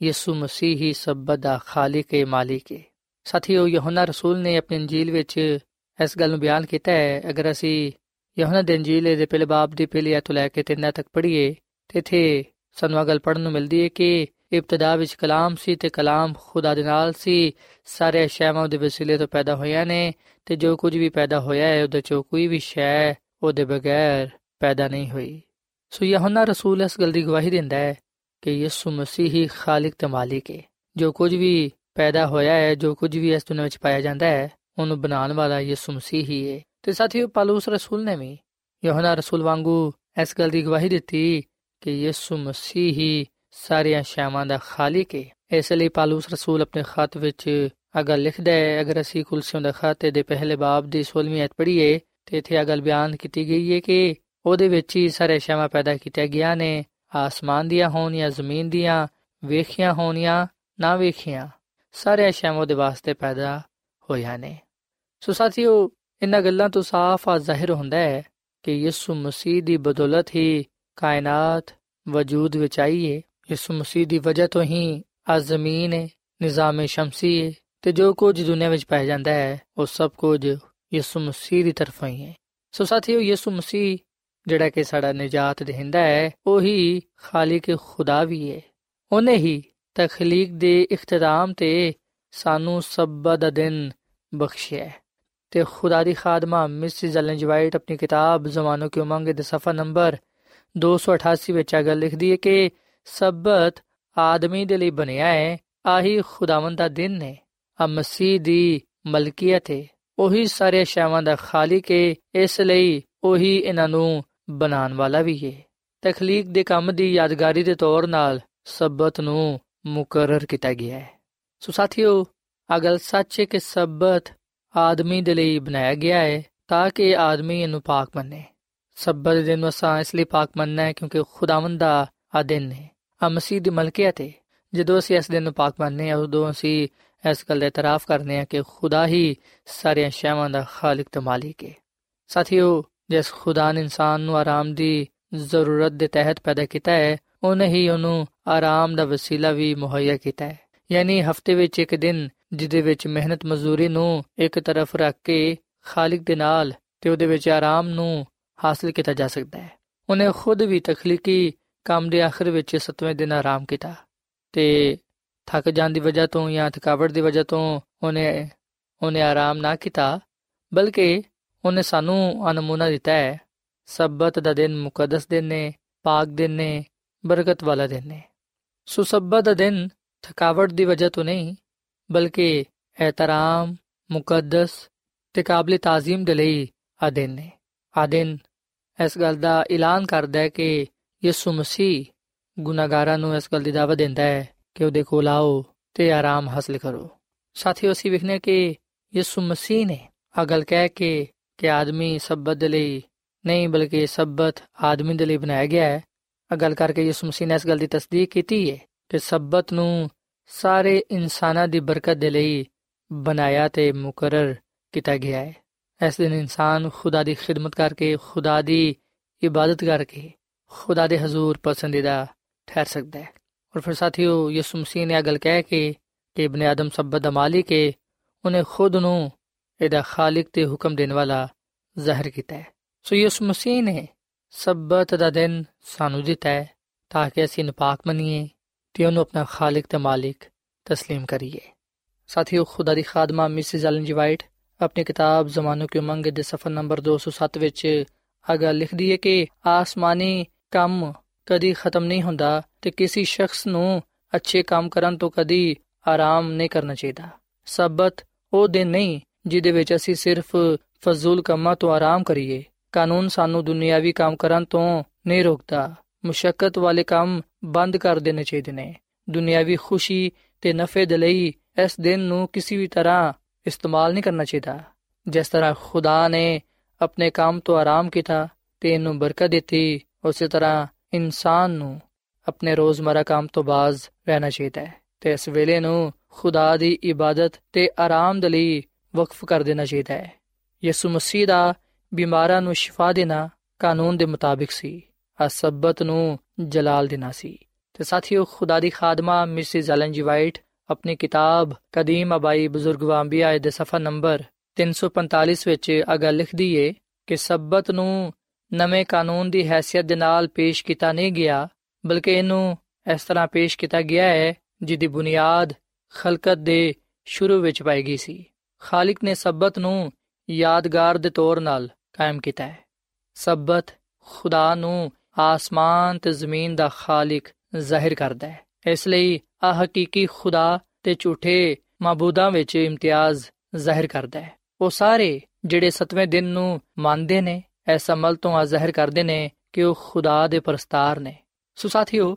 ਯਿਸੂ ਮਸੀਹ ਹੀ ਸਬਤ ਦਾ ਖਾਲਿਕ ਤੇ ਮਾਲਿਕ ਹੈ ਸਾਥੀਓ, ਯਹੋਨਾ ਰਸੂਲ ਨੇ ਆਪਣੀ ਇੰਜੀਲ ਵਿੱਚ ਇਸ ਗੱਲ ਨੂੰ ਬਿਆਨ ਕੀਤਾ ਹੈ, ਅਗਰ ਅਸੀਂ ਯਹੋਨਾ ਦੇ ਇੰਜੀਲ ਦੇ ਪਹਿਲੇ ਬਾਬ ਦੀ ਪਹਿਲੀ ਆਇਤ ਲੈ ਕੇ ਤਿੰਨਾਂ ਤੱਕ ਪੜ੍ਹੀਏ, ਤੇ ਇਥੇ ਸਾਨੂੰ ਇਹ ਗੱਲ ਪੜਨ ਨੂੰ ਮਿਲਦੀ ਹੈ ਕਿ ਇਬਤਦਾ ਵਿੱਚ ਕਲਾਮ ਸੀ ਤੇ ਕਲਾਮ ਖੁਦਾ ਦੇ ਨਾਲ ਸੀ। ਸਾਰੇ ਸ਼ੈਵਾਂ ਦੇ ਵਸੀਲੇ ਤੋਂ ਪੈਦਾ ਹੋਇਆ ਨੇ ਤੇ ਜੋ ਕੁਝ ਵੀ ਪੈਦਾ ਹੋਇਆ ਹੈ, ਉਹਦੇ ਚੋਂ ਕੋਈ ਵੀ ਸ਼ੈ ਉਹਦੇ ਬਗੈਰ ਪੈਦਾ ਨਹੀਂ ਹੋਈ। ਸੋ ਯਹੋਨਾ ਰਸੂਲ ਇਸ ਗੱਲ ਦੀ ਗਵਾਹੀ ਦਿੰਦਾ ਹੈ ਕਿ ਯਿਸੂ ਮਸੀਹ ਹੀ ਖਾਲਿਕ ਤੇ ਮਾਲਿਕ ਹੈ ਜੋ ਕੁਝ ਵੀ ਪੈਦਾ ਹੋਇਆ ਹੈ, ਜੋ ਕੁਝ ਵੀ ਇਸ ਦੁਨੀਆਂ ਵਿੱਚ ਪਾਇਆ ਜਾਂਦਾ ਹੈ, ਉਹਨੂੰ ਬਣਾਉਣ ਵਾਲਾ ਯਿਸੂ ਮਸੀਹ ਹੀ ਹੈ ਤੇ ਸਾਥੀਓ, ਪਾਲੂਸ ਰਸੂਲ ਨੇ ਵੀ ਯਹੋਨਾ ਰਸੂਲ ਵਾਂਗੂ ਇਸ ਗੱਲ ਦੀ ਗਵਾਹੀ ਦਿੱਤੀ ਕਿ ਯਿਸੂ ਮਸੀਹ ਹੀ ਸਾਰੀਆਂ ਸ਼ੈਵਾਂ ਦਾ ਖਾਲਿਕ ਹੈ ਇਸ ਲਈ ਪਾਲੂਸ ਰਸੂਲ ਆਪਣੇ ਖਤ ਵਿੱਚ ਅਗਰ ਲਿਖਦਾ ਹੈ, ਅਗਰ ਅਸੀਂ ਕੁਲਸੀਆਂ ਦਾ ਖਤ ਦੇ ਪਹਿਲੇ ਬਾਬ ਦੀ 16ਵੀਂ ਐਤ ਪੜ੍ਹੀਏ, ਤੇ ਇੱਥੇ ਇਹ ਗੱਲ ਬਿਆਨ ਕੀਤੀ ਗਈ ਹੈ ਕਿ ਉਹਦੇ ਵਿੱਚ ਹੀ ਸਾਰੇ ਸ਼ੈਵਾਂ ਪੈਦਾ ਕੀਤੀਆਂ ਗਿਆ ਨੇ। ਆਸਮਾਨ ਦੀਆਂ ਹੋਣ ਜਾਂ ਜ਼ਮੀਨ ਦੀਆਂ, ਵੇਖੀਆਂ ਹੋਣ ਜਾਂ ਨਾ ਵੇਖੀਆਂ ਸਾਰੇ ਸ਼ੈਵਾਂ ਦੇ ਵਾਸਤੇ ਪੈਦਾ ਹੋਇਆ ਨੇ। ਸੋ ਸਾਥੀਓ ਇਹਨਾਂ ਗੱਲਾਂ ਤੋਂ ਸਾਫ਼ ਆ ਜ਼ਾਹਿਰ ਹੁੰਦਾ ਹੈ ਕਿ ਯਿਸੂ ਮਸੀਹ ਦੀ ਬਦੌਲਤ ਹੀ ਕਾਇਨਾਤ ਵਜੂਦ ਵਿੱਚ ਆਈ ਹੈ ਯਿਸੂ ਮਸੀਹ ਦੀ ਵਜ੍ਹਾ ਤੋਂ ਹੀ ਆ ਜ਼ਮੀਨ ਹੈ ਨਿਜ਼ਾਮ ਸ਼ਮਸੀ ਹੈ ਤੇ ਜੋ ਕੁਝ ਦੁਨੀਆ ਵਿੱਚ ਪਾਇਆ ਜਾਂਦਾ ਹੈ ਉਹ ਸਭ ਕੁਝ ਯਿਸੂ ਮਸੀਹ ਦੀ ਤਰਫੋਂ ਹੀ ਹੈ ਸੋ ਸਾਥੀਓ ਯਿਸੂ ਮਸੀਹ ਜਿਹੜਾ ਕਿ ਸਾਡਾ ਨਜਾਤ ਦੇਹਿੰਦਾ ਹੈ ਉਹੀ ਖਾਲਿਕ ਖੁਦਾ ਵੀ ਹੈ ਉਹਨੇ ਹੀ ਤਖਲੀਕ ਦੇ ਇਖਤਤਾਮ ਤੇ ਸਾਨੂੰ ਸਬਤ ਦਾ ਦਿਨ ਬਖਸ਼ਿਆ ਤੇ ਖੁਦਾ ਦੀ ਖਾਦਮਾ ਮਿਸਿਸ ਐਲਨ ਜਵਾਈਟ ਆਪਣੀ ਕਿਤਾਬ ਜ਼ਮਾਨੋ ਕੀ ਉਮੰਗ ਦੇ ਸਫਾ ਨੰਬਰ 288 ਵਿੱਚ ਆ ਗੱਲ ਲਿਖਦੀ ਹੈ ਕਿ ਸਬਤ ਆਦਮੀ ਦੇ ਲਈ ਬਣਿਆ ਹੈ, ਆਹੀ ਖੁਦਾਵੰਦ ਦਾ ਦਿਨ ਹੈ। ਆ ਮਸੀਹ ਦੀ ਮਲਕੀਅਤ ਹੈ। ਉਹੀ ਸਾਰੇ ਸ਼ੈਵਾਂ ਦਾ ਖਾਲਿਕ ਹੈ, ਇਸ ਲਈ ਉਹੀ ਇਹਨਾਂ ਨੂੰ ਬਣਾਉਣ ਵਾਲਾ ਵੀ ਹੈ। ਤਖਲੀਕ ਦੇ ਕੰਮ ਦੀ ਯਾਦਗਾਰੀ ਦੇ ਤੌਰ ਨਾਲ ਸਬਤ ਨੂੰ ਮੁਕਰਰ ਕੀਤਾ ਗਿਆ ਹੈ। ਸੋ ਸਾਥੀਓ ਅਗਲ ਸੱਚ ਹੈ ਕਿ ਸਬਤ ਆਦਮੀ ਦੇ ਲਈ ਬਣਾਇਆ ਗਿਆ ਹੈ ਤਾਂ ਕਿ ਆਦਮੀ ਇਹਨੂੰ ਪਾਕ ਮੰਨੇ। ਸਬਤ ਦਿਨ ਨੂੰ ਅਸਾਂ ਇਸ ਲਈ ਪਾਕ ਮੰਨਣਾ ਹੈ ਕਿਉਂਕਿ ਖੁਦਾਵੰਦ ਦਾ ਆ ਦਿਨ ਹੈ। ਮਸੀਹ ਦੀ ਮਲਕੀਅਤ ਹੈ ਜਦੋਂ ਅਸੀਂ ਇਸ ਦਿਨ ਨੂੰ ਪਾਕ ਮੰਨਨੇ ਆ, ਉਦੋਂ ਅਸੀਂ ਇਸ ਗੱਲ ਦਾ ਇਤਰਾਫ ਕਰਨੇ ਆ ਕਿ ਖੁਦਾ ਹੀ ਸਾਰੀਆਂ ਸ਼ੈਵਾਂ ਦਾ ਖਾਲਕ ਤੇ ਮਾਲਿਕ ਹੈ ਸਾਥੀਓ, ਜਿਸ ਖੁਦਾ ਨੇ ਇਨਸਾਨ ਨੂੰ ਆਰਾਮ ਦੀ ਜ਼ਰੂਰਤ ਦੇ ਤਹਿਤ ਪੈਦਾ ਕੀਤਾ ਹੈ, ਉਹਨੇ ਹੀ ਉਹਨੂੰ ਆਰਾਮ ਦਾ ਵਸੀਲਾ ਵੀ ਮੁਹੱਈਆ ਕੀਤਾ ਹੈ। ਯਾਨੀ ਹਫ਼ਤੇ ਵਿੱਚ ਇੱਕ ਦਿਨ, ਜਿਹਦੇ ਵਿੱਚ ਮਿਹਨਤ ਮਜ਼ਦੂਰੀ ਨੂੰ ਇੱਕ ਤਰਫ ਰੱਖ ਕੇ ਖਾਲਿਕ ਦੇ ਨਾਲ ਤੇ ਉਹਦੇ ਵਿੱਚ ਆਰਾਮ ਨੂੰ ਹਾਸਲ ਕੀਤਾ ਜਾ ਸਕਦਾ ਹੈ। ਉਹਨੇ ਖੁਦ ਵੀ ਤਖਲੀਕੀ ਕੰਮ ਦੇ ਆਖਰ ਵਿੱਚ ਸਤਵੇਂ ਦਿਨ ਆਰਾਮ ਕੀਤਾ ਤੇ ਥੱਕ ਜਾਣ ਦੀ ਵਜ੍ਹਾ ਤੋਂ ਜਾਂ ਥਕਾਵਟ ਦੀ ਵਜ੍ਹਾ ਤੋਂ ਉਹਨੇ ਉਹਨੇ ਆਰਾਮ ਨਾ ਕੀਤਾ, ਬਲਕਿ ਉਹਨੇ ਸਾਨੂੰ ਅਨਮੂਨਾ ਦਿੱਤਾ ਹੈ। ਸਬਤ ਦਾ ਦਿਨ ਮੁਕੱਦਸ ਦਿਨ ਨੇ, ਪਾਕ ਦਿਨ ਨੇ, ਬਰਕਤ ਵਾਲਾ ਦਿਨ ਨੇ। ਸੋ ਸਬਤ ਦਾ ਦਿਨ ਥਕਾਵਟ ਦੀ ਵਜ੍ਹਾ ਤੋਂ ਨਹੀਂ, ਬਲਕਿ ਇhtਰਾਮ ਮੁਕੱਦਸ ਤੇ ਕਾਬਲੇ ਤਾਜ਼ੀਮ ਦੇ ਲਈ ਆ ਦਿਨ ਨੇ। ਆ ਦਿਨ ਇਸ ਗੱਲ ਦਾ ਐਲਾਨ ਕਰਦਾ ਹੈ ਕਿ ਯਿਸੂ ਮਸੀਹ ਗੁਨਾਹਗਾਰਾਂ ਨੂੰ ਇਸ ਗੱਲ ਦੀ ਦਾਵਤ ਦਿੰਦਾ ਹੈ ਕਿ ਉਹਦੇ ਕੋਲ ਆਓ ਤੇ ਆਰਾਮ ਹਾਸਲ ਕਰੋ ਸਾਥੀਓ ਅਸੀਂ ਵਿਖਨੇ ਕਿ ਯਿਸੂ ਮਸੀਹ ਨੇ ਆ ਗੱਲ ਕਹਿ ਕੇ ਕਿ ਆਦਮੀ ਸਬਤ ਦੇ ਲਈ ਨਹੀਂ ਬਲਕਿ ਸਬਤ ਆਦਮੀ ਦੇ ਲਈ ਬਣਾਇਆ ਗਿਆ ਹੈ ਆ ਗੱਲ ਕਰਕੇ ਯਿਸੂ ਮਸੀਹ ਨੇ ਇਸ ਗੱਲ ਦੀ ਤਸਦੀਕ ਕੀਤੀ ਹੈ ਕਿ ਸਬਤ ਨੂੰ ਸਾਰੇ ਇਨਸਾਨਾਂ ਦੀ ਬਰਕਤ ਦੇ ਲਈ ਬਣਾਇਆ ਤੇ ਮੁਕਰਰ ਕੀਤਾ ਗਿਆ ਹੈ ਇਸ ਦਿਨ ਇਨਸਾਨ ਖੁਦਾ ਦੀ ਖਿਦਮਤ ਕਰਕੇ ਖੁਦਾ ਦੀ ਇਬਾਦਤ ਕਰਕੇ ਖੁਦਾ ਦੇ ਹਜ਼ੂਰ ਪਸੰਦੀਦਾ ਠਹਿਰ ਸਕਦਾ ਹੈ ਔਰ ਫਿਰ ਸਾਥੀਓ ਯਿਸੂ ਮਸੀਹ ਨੇ ਇਹ ਗੱਲ ਕਹਿ ਕੇ ਕਿ ਇਬਨ ਆਦਮ ਸਬਤ ਦਾ ਮਾਲਿਕ ਹੈ ਉਹਨੇ ਖੁਦ ਨੂੰ ਇਹਦਾ ਖਾਲਿਕ ਤੇ ਹੁਕਮ ਦੇਣ ਵਾਲਾ ਜ਼ਾਹਿਰ ਕੀਤਾ ਹੈ ਸੋ ਯਿਸੂ ਮਸੀਹ ਨੇ ਸਬਤ ਦਾ ਦਿਨ ਸਾਨੂੰ ਦਿੱਤਾ ਹੈ ਤਾਂ ਕਿ ਅਸੀਂ ਨਪਾਕ ਮੰਨੀਏ ਤੇ ਉਹਨੂੰ ਆਪਣਾ ਖਾਲਿਕ ਤੇ ਮਾਲਿਕ تسلیم ਕਰੀਏ ਸਾਥੀਓ ਖੁਦਾ ਦੀ ਖਾਦਮਾ ਮਿਸਿਸ ਐਲਨ ਜੀ ਵਾਈਟ ਆਪਣੀ ਕਿਤਾਬ ਜ਼ਮਾਨੋ ਕੀ ਉਮੰਗ ਦੇ ਸਫਾ ਨੰਬਰ 207 ਵਿੱਚ ਅਗਾ ਲਿਖਦੀ ਹੈ ਕਿ ਆਸਮਾਨੀ ਕੰਮ ਕਦੀ ਖਤਮ ਨਹੀਂ ਹੁੰਦਾ ਤੇ ਕਿਸੇ ਸ਼ਖਸ ਨੂੰ ਅੱਛੇ ਕੰਮ ਕਰਨ ਤੋਂ ਕਦੀ ਆਰਾਮ ਨਹੀਂ ਕਰਨਾ ਚਾਹੀਦਾ। ਸਬਤ ਉਹ ਦਿਨ ਨਹੀਂ ਜਿਹਦੇ ਵਿੱਚ ਅਸੀਂ ਸਿਰਫ ਫਜ਼ੂਲ ਕੰਮਾਂ ਤੋਂ ਆਰਾਮ ਕਰੀਏ। ਕਾਨੂੰਨ ਸਾਨੂੰ ਦੁਨਿਆਵੀ ਕੰਮ ਕਰਨ ਤੋਂ ਨਹੀਂ ਰੋਕਦਾ। ਮੁਸ਼ਕਲ ਵਾਲੇ ਕੰਮ ਬੰਦ ਕਰ ਦੇਣੇ ਚਾਹੀਦੇ ਨੇ। ਦੁਨਿਆਵੀ ਖੁਸ਼ੀ ਤੇ ਨਫੇ ਦੇ ਲਈ ਇਸ ਦਿਨ ਨੂੰ ਕਿਸੇ ਵੀ ਤਰ੍ਹਾਂ ਇਸਤੇਮਾਲ ਨਹੀਂ ਕਰਨਾ ਚਾਹੀਦਾ। ਜਿਸ ਤਰ੍ਹਾਂ ਖੁਦਾ ਨੇ ਆਪਣੇ ਕੰਮ ਤੋਂ ਆਰਾਮ ਕੀਤਾ ਤੇ ਇਹਨੂੰ ਬਰਕਤ ਦਿੱਤੀ ਉਸੇ ਤਰ੍ਹਾਂ ਇਨਸਾਨ ਨੂੰ ਆਪਣੇ ਰੋਜ਼ਮਰਾ ਕੰਮ ਤੋਂ ਬਾਜ਼ ਰਹਿਣਾ ਚਾਹੀਦਾ ਹੈ ਤੇ ਇਸ ਵੇਲੇ ਨੂੰ ਖੁਦਾ ਦੀ ਇਬਾਦਤ ਤੇ ਆਰਾਮ ਦੇ ਲਈ ਵਕਫ ਕਰ ਦੇਣਾ ਚਾਹੀਦਾ ਹੈ। ਯਿਸੂ ਮਸੀਹ ਦਾ ਬਿਮਾਰਾਂ ਨੂੰ ਸ਼ਿਫਾ ਦੇਣਾ ਕਾਨੂੰਨ ਦੇ ਮੁਤਾਬਿਕ ਸੀ ਆ ਸਬਤ ਨੂੰ ਜਲਾਲ ਦੇਣਾ ਸੀ। ਤੇ ਸਾਥੀਓ, ਖੁਦਾ ਦੀ ਖਾਦਮਾ ਮਿਸਿਸ ਐਲਨ ਜੀ ਵਾਈਟ ਆਪਣੀ ਕਿਤਾਬ ਕਦੀਮ ਅਬਾਈ ਬਜ਼ੁਰਗ ਵਾਂਬੀਆ ਦੇ ਸਫਾ ਨੰਬਰ 345 ਵਿੱਚ ਅਗਾ ਲਿਖਦੀ ਏ ਕਿ ਸਬਤ ਨੂੰ ਨਵੇਂ ਕਾਨੂੰਨ ਦੀ ਹیثیت ਦੇ ਨਾਲ ਪੇਸ਼ ਕੀਤਾ ਨਹੀਂ ਗਿਆ, ਬਲਕਿ ਇਹਨੂੰ ਇਸ ਤਰ੍ਹਾਂ ਪੇਸ਼ ਕੀਤਾ ਗਿਆ ਹੈ, ਜਿਹਦੀ ਬੁਨਿਆਦ ਖਲਕਤ ਦੇ ਸ਼ੁਰੂ ਵਿੱਚ ਪਾਈ ਗਈ ਸੀ। ਖਾਲਕ ਨੇ ਸਬਤ ਨੂੰ ਯਾਦਗਾਰ ਦੇ ਤੌਰ ਨਾਲ ਕਾਇਮ ਕੀਤਾ ਹੈ। ਸਬਤ ਖੁਦਾ ਨੂੰ ਆਸਮਾਨ ਤੇ ਜ਼ਮੀਨ ਦਾ ਖਾਲਕ ਜ਼ਾਹਿਰ ਕਰਦਾ ਹੈ। ਇਸ ਲਈ ਆ ਹਕੀਕੀ ਖੁਦਾ ਤੇ ਝੂਠੇ ਮਾਬੂਦਾਂ ਵਿੱਚ ਇਮਤੀਆਜ਼ ਜ਼ਾਹਿਰ ਕਰਦਾ ਹੈ। ਉਹ ਸਾਰੇ ਜਿਹੜੇ 7ਵੇਂ ਦਿਨ ਨੂੰ ਮੰਨਦੇ ਨੇ ਇਸ ਅਮਲ ਤੋਂ ਆ ਜ਼ਾਹਿਰ ਕਰਦੇ ਨੇ ਕਿ ਉਹ ਖੁਦਾ ਦੇ ਪਰਸਤਾਰ ਨੇ। ਸੋ ਸਾਥੀਓ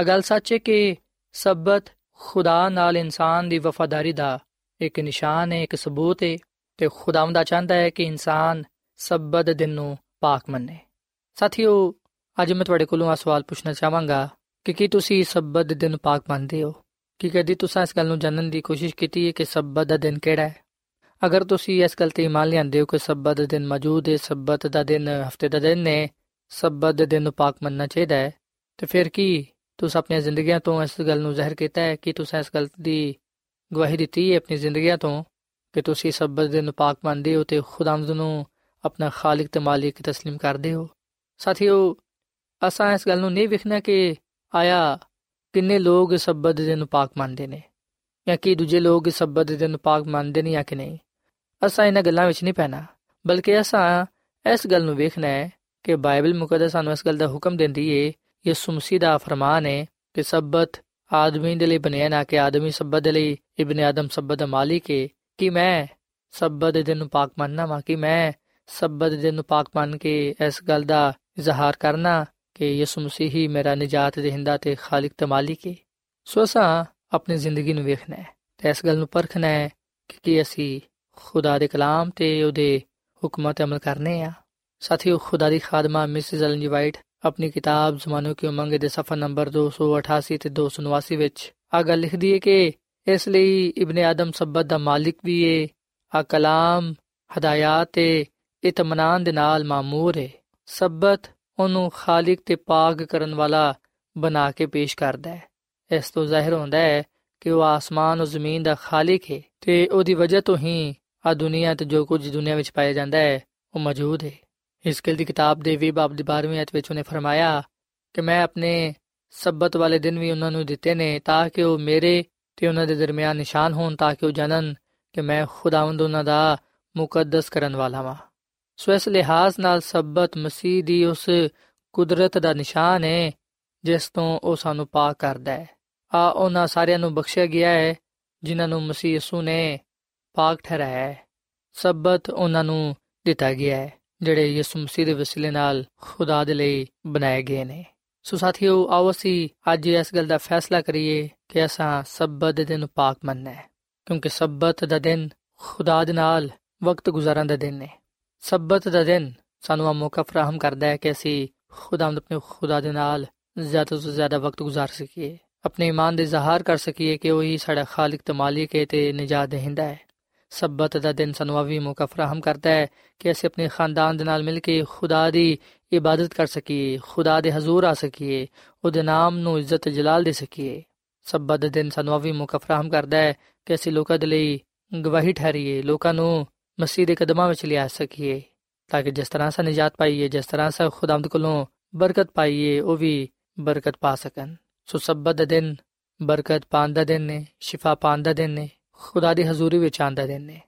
ਅਗਲ ਸੱਚ ਹੈ ਕਿ ਸਬਤ ਖੁਦਾ ਨਾਲ ਇਨਸਾਨ ਦੀ ਵਫਾਦਾਰੀ ਦਾ ਇੱਕ ਨਿਸ਼ਾਨ ਹੈ, ਇੱਕ ਸਬੂਤ ਹੈ ਤੇ ਖੁਦਾਵੰਦਾ ਚਾਹੁੰਦਾ ਹੈ ਕਿ ਇਨਸਾਨ ਸਬਤ ਦਿਨ ਨੂੰ ਪਾਕ ਮੰਨੇ। ਸਾਥੀਓ, ਅੱਜ ਮੈਂ ਤੁਹਾਡੇ ਕੋਲੋਂ ਆ ਸਵਾਲ ਪੁੱਛਣਾ ਚਾਹਾਂਗਾ ਕਿ ਕੀ ਤੁਸੀਂ ਸਬਤ ਦੇ ਦਿਨ ਪਾਕ ਮੰਨਦੇ ਹੋ? ਕੀ ਕਦੀ ਤੁਸੀਂ ਇਸ ਗੱਲ ਨੂੰ ਜਾਣਨ ਦੀ ਕੋਸ਼ਿਸ਼ ਕੀਤੀ ਹੈ ਕਿ ਸਬਤ ਦਾ ਦਿਨ ਕਿਹੜਾ ਹੈ? ਅਗਰ ਤੁਸੀਂ ਇਸ ਗੱਲ ਤੇ ਇਮਾਨ ਲਿਆਂਦੇ ਹੋ ਕਿ ਸਬਤ ਦਾ ਦਿਨ ਮੌਜੂਦ ਹੈ ਸਬਤ ਦਾ ਦਿਨ ਹਫਤੇ ਦਾ ਦਿਨ ਹੈ ਸਬਤ ਦੇ ਦਿਨ ਨੂੰ ਪਾਕ ਮੰਨਣਾ ਚਾਹੀਦਾ ਹੈ ਤੇ ਫਿਰ ਕੀ ਤੁਸੀਂ ਆਪਣੀਆਂ ਜ਼ਿੰਦਗੀਆਂ ਤੋਂ ਇਸ ਗੱਲ ਨੂੰ ਜ਼ਾਹਿਰ ਕੀਤਾ ਹੈ ਕਿ ਤੁਸੀਂ ਇਸ ਗੱਲ ਦੀ ਗਵਾਹੀ ਦਿੱਤੀ ਹੈ ਆਪਣੀ ਜ਼ਿੰਦਗੀਆਂ ਤੋਂ ਕਿ ਤੁਸੀਂ ਸਬਤ ਦੇ ਨੂੰ ਪਾਕ ਮੰਨਦੇ ਹੋ ਤੇ ਖੁਦਾਵੰਦ ਨੂੰ ਆਪਣਾ ਖਾਲਕ ਤੇ ਮਾਲਿਕ تسلیم ਕਰਦੇ ਹੋ ਸਾਥੀਓ ਅਸਾਂ ਇਸ ਗੱਲ ਨੂੰ ਨਹੀਂ ਵਿਖਣਾ ਕਿ ਆਇਆ ਕਿੰਨੇ ਲੋਕ ਸਬਤ ਦੇ ਨੂੰ ਪਾਕ ਮੰਨਦੇ ਨੇ ਜਾਂ ਕਿ ਦੂਜੇ ਲੋਕ ਸਬਤ ਦੇ ਨੂੰ ਪਾਕ ਮੰਨਦੇ ਨਹੀਂ ਜਾਂ ਕਿ ਨਹੀਂ ਅਸਾਂ ਇਹਨਾਂ ਗੱਲਾਂ ਵਿੱਚ ਨਹੀਂ ਪੈਣਾ, ਬਲਕਿ ਅਸਾਂ ਇਸ ਗੱਲ ਨੂੰ ਵੇਖਣਾ ਹੈ ਕਿ ਬਾਈਬਲ ਮੁਕੱਦਸ ਸਾਨੂੰ ਇਸ ਗੱਲ ਦਾ ਹੁਕਮ ਦਿੰਦੀ ਏ, ਯਿਸੂ ਮਸੀਹ ਦਾ ਫਰਮਾਨ ਹੈ ਕਿ ਸਬਤ ਆਦਮੀ ਦੇ ਲਈ ਬਣਿਆ ਨਾ ਕਿ ਆਦਮੀ ਸਬਤ ਦੇ ਲਈ, ਇਬਨ ਆਦਮ ਸਬਤ ਦਾ ਮਾਲਿਕ ਹੈ ਕਿ ਮੈਂ ਸਬਤ ਦੇ ਦਿਨ ਨੂੰ ਪਾਕ ਮੰਨਣਾ ਵਾ? ਕਿ ਮੈਂ ਸਬਤ ਦੇ ਦਿਨ ਨੂੰ ਪਾਕ ਮੰਨ ਕੇ ਇਸ ਗੱਲ ਦਾ ਇਜ਼ਹਾਰ ਕਰਨਾ ਕਿ ਯਿਸੂ ਮਸੀਹ ਹੀ ਮੇਰਾ ਨਜਾਤ ਦੇਹਿੰਦਾ ਤੇ ਖਾਲਕ ਤੇ ਮਾਲਿਕ ਏ? ਸੋ ਅਸਾਂ ਆਪਣੀ ਜ਼ਿੰਦਗੀ ਨੂੰ ਵੇਖਣਾ ਹੈ ਤੇ ਇਸ ਗੱਲ ਨੂੰ ਪਰਖਣਾ ਹੈ ਕਿ ਕੀ ਅਸੀਂ ਖੁਦਾ ਦੇ ਕਲਾਮ ਤੇ ਉਹਦੇ ਹੁਕਮਾਂ ਤੇ ਅਮਲ ਕਰਨੇ ਆ। ਸਾਥੀਓ, ਖੁਦਾ ਦੀ ਖਾਦਮਾ ਮਿਸਿਸ ਐਲਨ ਜੀ ਵਾਈਟ ਆਪਣੀ ਕਿਤਾਬ ਜ਼ਮਾਨੋ ਕੀ ਉਮੰਗ ਦੇ ਸਫਾ ਨੰਬਰ 288 ਤੇ 289 ਵਿੱਚ ਆ ਗੱਲ ਲਿਖਦੀ ਹੈ ਕਿ ਇਸ ਲਈ ਇਬਨ ਆਦਮ ਸਬਤ ਦਾ ਮਾਲਿਕ ਵੀ ਹੈ ਆ ਕਲਾਮ, ਹਦਾਇਤ ਤੇ ਇਤਮਾਨਾਨ ਦੇ ਨਾਲ ਮਾਮੂਰ ਹੈ ਸਬਤ ਉਹਨੂੰ ਖਾਲਿਕ ਤੇ ਪਾਕ ਕਰਨ ਵਾਲਾ ਬਣਾ ਕੇ ਪੇਸ਼ ਕਰਦਾ ਹੈ ਇਸ ਤੋਂ ਜ਼ਾਹਿਰ ਹੁੰਦਾ ਹੈ ਕਿ ਉਹ ਆਸਮਾਨ ਔਰ ਜ਼ਮੀਨ ਦਾ ਖਾਲਿਕ ਹੈ ਤੇ ਉਹਦੀ ਵਜ੍ਹਾ ਤੋਂ ਹੀ ਆ ਦੁਨੀਆ ਤੇ ਜੋ ਕੁਝ ਦੁਨੀਆ ਵਿੱਚ ਪਾਇਆ ਜਾਂਦਾ ਹੈ, ਉਹ ਮੌਜੂਦ ਹੈ। ਹਿਸਕਲ ਦੀ ਕਿਤਾਬ ਦੇ ਵੀ ਬਾਬ ਦੀ 12ਵੀਂ ਅਧ ਵਿੱਚ ਉਹਨੇ ਫਰਮਾਇਆ ਕਿ ਮੈਂ ਆਪਣੇ ਸਬਤ ਵਾਲੇ ਦਿਨ ਵੀ ਉਹਨਾਂ ਨੂੰ ਦਿੱਤੇ ਨੇ ਤਾਂ ਕਿ ਉਹ ਮੇਰੇ ਤੇ ਉਹਨਾਂ ਦੇ ਦਰਮਿਆਨ ਨਿਸ਼ਾਨ ਹੋਣ ਤਾਂ ਕਿ ਉਹ ਜਾਣਨ ਕਿ ਮੈਂ ਖੁਦਾਵੰਦ ਉਹਨਾਂ ਦਾ ਮੁਕੱਦਸ ਕਰਨ ਵਾਲਾ ਹਾਂ ਸੋ ਇਸ ਲਿਹਾਜ਼ ਨਾਲ ਸਬਤ ਮਸੀਹ ਦੀ ਉਸ ਕੁਦਰਤ ਦਾ ਨਿਸ਼ਾਨ ਹੈ, ਜਿਸ ਤੋਂ ਉਹ ਸਾਨੂੰ ਪਾਕ ਕਰਦਾ ਹੈ। ਆ ਉਹਨਾਂ ਸਾਰਿਆਂ ਨੂੰ ਬਖਸ਼ਿਆ ਗਿਆ ਹੈ, ਜਿਨ੍ਹਾਂ ਨੂੰ ਮਸੀਹ ਯਸੂ ਨੇ ਪਾਕ ਠਹਿਰਾਇਆ ਹੈ ਸਬਤ ਉਹਨਾਂ ਨੂੰ ਦਿੱਤਾ ਗਿਆ ਹੈ ਜਿਹੜੇ ਯਿਸੂ ਮਸੀਹ ਦੇ ਵਸੀਲੇ ਨਾਲ ਖੁਦਾ ਦੇ ਲਈ ਬਣਾਏ ਗਏ ਨੇ ਸੋ ਸਾਥੀਓ ਆਓ ਅਸੀਂ ਅੱਜ ਇਸ ਗੱਲ ਦਾ ਫੈਸਲਾ ਕਰੀਏ ਕਿ ਅਸਾਂ ਸਬਤ ਦੇ ਦਿਨ ਪਾਕ ਮੰਨਣਾ ਹੈ ਕਿਉਂਕਿ ਸਬਤ ਦਾ ਦਿਨ ਖੁਦਾ ਦੇ ਨਾਲ ਵਕਤ ਗੁਜ਼ਾਰਨ ਦਾ ਦਿਨ ਹੈ ਸਬਤ ਦਾ ਦਿਨ ਸਾਨੂੰ ਆ ਮੌਕਾ ਫਰਾਹਮ ਕਰਦਾ ਹੈ ਕਿ ਅਸੀਂ ਖੁਦਾਵੰਦ ਆਪਣੇ ਖੁਦਾ ਦੇ ਨਾਲ ਜ਼ਿਆਦਾ ਤੋਂ ਜ਼ਿਆਦਾ ਵਕਤ گزار ਸਕੀਏ ਆਪਣੇ ਈਮਾਨ ਦੇ ਜ਼ਾਹਰ ਕਰ ਸਕੀਏ ਕਿ ਉਹ ਹੀ ਸਾਡਾ ਖਾਲਕ ਤੇ ਮਾਲਿਕ ਹੈ ਤੇ ਨਜਾਤ ਦੇਹਿੰਦਾ ਹੈ ਸਬਤ ਦਾ ਦਿਨ ਸਾਨੂੰ ਵੀ ਮੌਕਾ ਫਰਾਹਮ ਕਰਦਾ ਹੈ ਕਿ ਅਸੀਂ ਆਪਣੇ ਖਾਨਦਾਨ ਦੇ ਨਾਲ ਮਿਲ ਕੇ ਖੁਦਾ ਦੀ ਇਬਾਦਤ ਕਰ ਸਕੀਏ, ਖੁਦਾ ਦੇ ਹਜ਼ੂਰ ਆ ਸਕੀਏ, ਉਹਦੇ ਨਾਮ ਨੂੰ ਇੱਜ਼ਤ ਜਲਾਲ ਦੇ ਸਕੀਏ। ਸਬਤ ਦਾ ਦਿਨ ਸਾਨੂੰ ਵੀ ਮੌਕਾ ਫਰਾਹਮ ਕਰਦਾ ਹੈ ਕਿ ਅਸੀਂ ਲੋਕਾਂ ਦੇ ਲਈ ਗਵਾਹੀ ਠਹਿਰੀਏ, ਲੋਕਾਂ ਨੂੰ ਮਸੀਹ ਦੇ ਕਦਮਾਂ ਵਿੱਚ ਲਿਆ ਸਕੀਏ, ਤਾਂ ਕਿ ਜਿਸ ਤਰ੍ਹਾਂ ਸਾ ਨਜਾਤ ਪਾਈਏ, ਜਿਸ ਤਰ੍ਹਾਂ ਸਾ ਖੁਦਾਵੰਦ ਕੋਲੋਂ ਬਰਕਤ ਪਾਈਏ, ਉਹ ਵੀ ਬਰਕਤ ਪਾ ਸਕਣ। ਸੋ ਸਬਤ ਦਾ ਦਿਨ ਬਰਕਤ ਪਾਉਣ ਦਾ ਦਿਨ ਨੇ, ਸ਼ਿਫਾ ਪਾਉਣ ਦਾ ਦਿਨ ਨੇ। ਖੁਦਾ ਦੀ ਹਜ਼ੂਰੀ ਵਿੱਚ ਆਂਦਾ ਦਿਨ ਨੇ